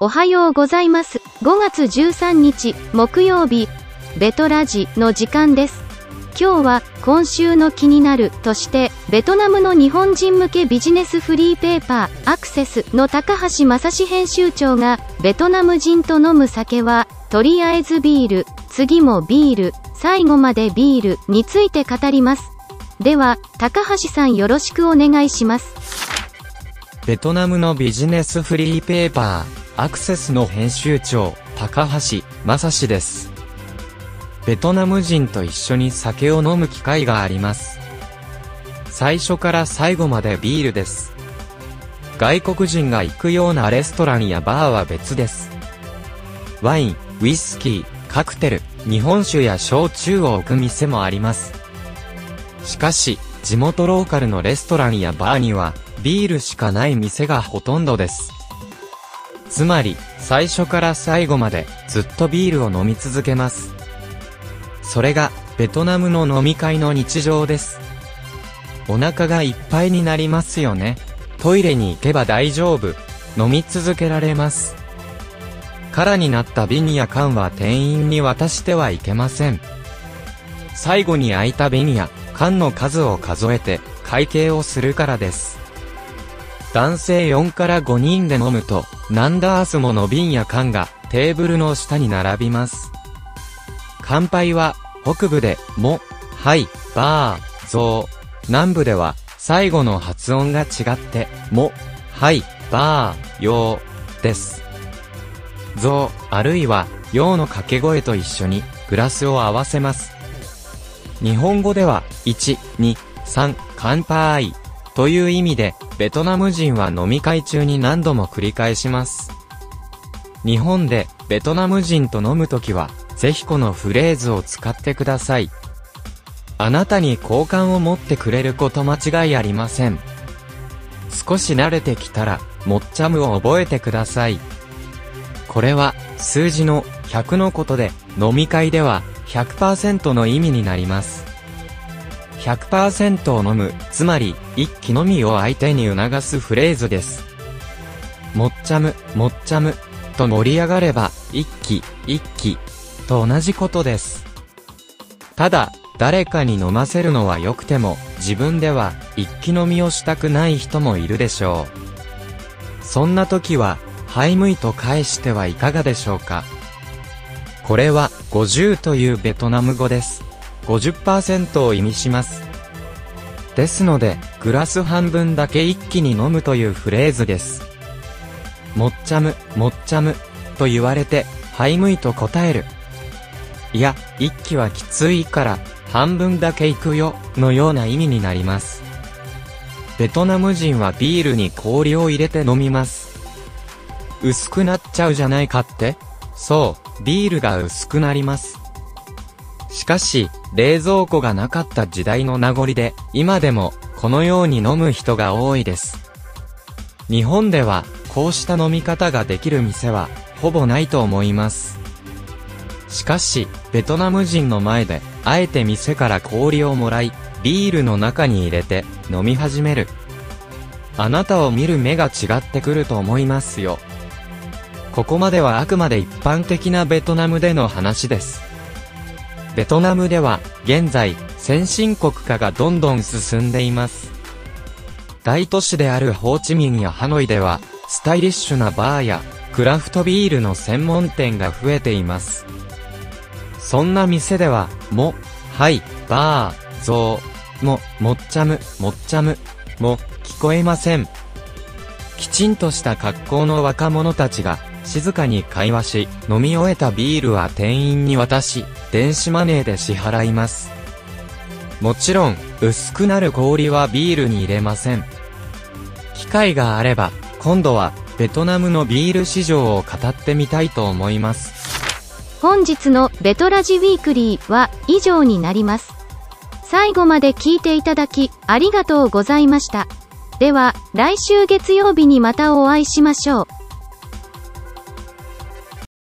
おはようございます。5月13日、木曜日、ベトラジの時間です。今日は、今週の気になるとして、ベトナムの日本人向けビジネスフリーペーパー、アクセスの高橋正史編集長が、ベトナム人と飲む酒は、とりあえずビール、次もビール、最後までビールについて語ります。では、高橋さんよろしくお願いします。ベトナムのビジネスフリーペーパー、アクセスの編集長、高橋正史です。ベトナム人と一緒に酒を飲む機会があります。最初から最後までビールです。外国人が行くようなレストランやバーは別です。ワイン、ウイスキー、カクテル、日本酒や焼酎を置く店もあります。しかし、地元ローカルのレストランやバーには、ビールしかない店がほとんどです。つまり、最初から最後まで、ずっとビールを飲み続けます。それが、ベトナムの飲み会の日常です。お腹がいっぱいになりますよね。トイレに行けば大丈夫。飲み続けられます。空になった瓶や缶は店員に渡してはいけません。最後に空いた瓶や缶の数を数えて会計をするからです。男性4から5人で飲むと、何ダースもの瓶や缶がテーブルの下に並びます。乾杯は、北部で、も、はい、バー、ゾウ。南部では、最後の発音が違って、も、はい、バー、ヨー、です。ゾウ、あるいは、ヨーの掛け声と一緒に、グラスを合わせます。日本語では、1、2、3、乾杯。という意味で、ベトナム人は飲み会中に何度も繰り返します。日本で、ベトナム人と飲むときは、ぜひこのフレーズを使ってください。あなたに好感を持ってくれること間違いありません。少し慣れてきたら、もっちゃむを覚えてください。これは、数字の100のことで、飲み会では100%の意味になります。100%を飲む、つまり、一気のみを相手に促すフレーズです。もっちゃむ、もっちゃむ、と盛り上がれば、一気、一気、と同じことです。ただ、誰かに飲ませるのは良くても、自分では一気飲みをしたくない人もいるでしょう。そんな時は、ハイムイと返してはいかがでしょうか。これは、50というベトナム語です。50%を意味します。ですので、グラス半分だけ一気に飲むというフレーズです。もっちゃむ、もっちゃむ、と言われて、はいむいと答える。いや、一気はきついから、半分だけ行くよ、のような意味になります。ベトナム人はビールに氷を入れて飲みます。薄くなっちゃうじゃないかってそう、ビールが薄くなります。しかし、冷蔵庫がなかった時代の名残で、今でも、このように飲む人が多いです。日本では、こうした飲み方ができる店は、ほぼないと思います。しかし、ベトナム人の前で、あえて店から氷をもらい、ビールの中に入れて、飲み始める。あなたを見る目が違ってくると思いますよ。ここまではあくまで一般的なベトナムでの話です。ベトナムでは、現在、先進国化がどんどん進んでいます。大都市であるホーチミンやハノイでは、スタイリッシュなバーや、クラフトビールの専門店が増えています。そんな店では、も、はい、バー、ゾウ、も、もっちゃむ、もっちゃむ、も、聞こえません。きちんとした格好の若者たちが、静かに会話し、飲み終えたビールは店員に渡し、電子マネーで支払います。もちろん、薄くなる氷はビールに入れません。機会があれば、今度は、ベトナムのビール市場を語ってみたいと思います。本日のベトラジウィークリーは以上になります。最後まで聞いていただきありがとうございました。では、来週月曜日にまたお会いしましょう。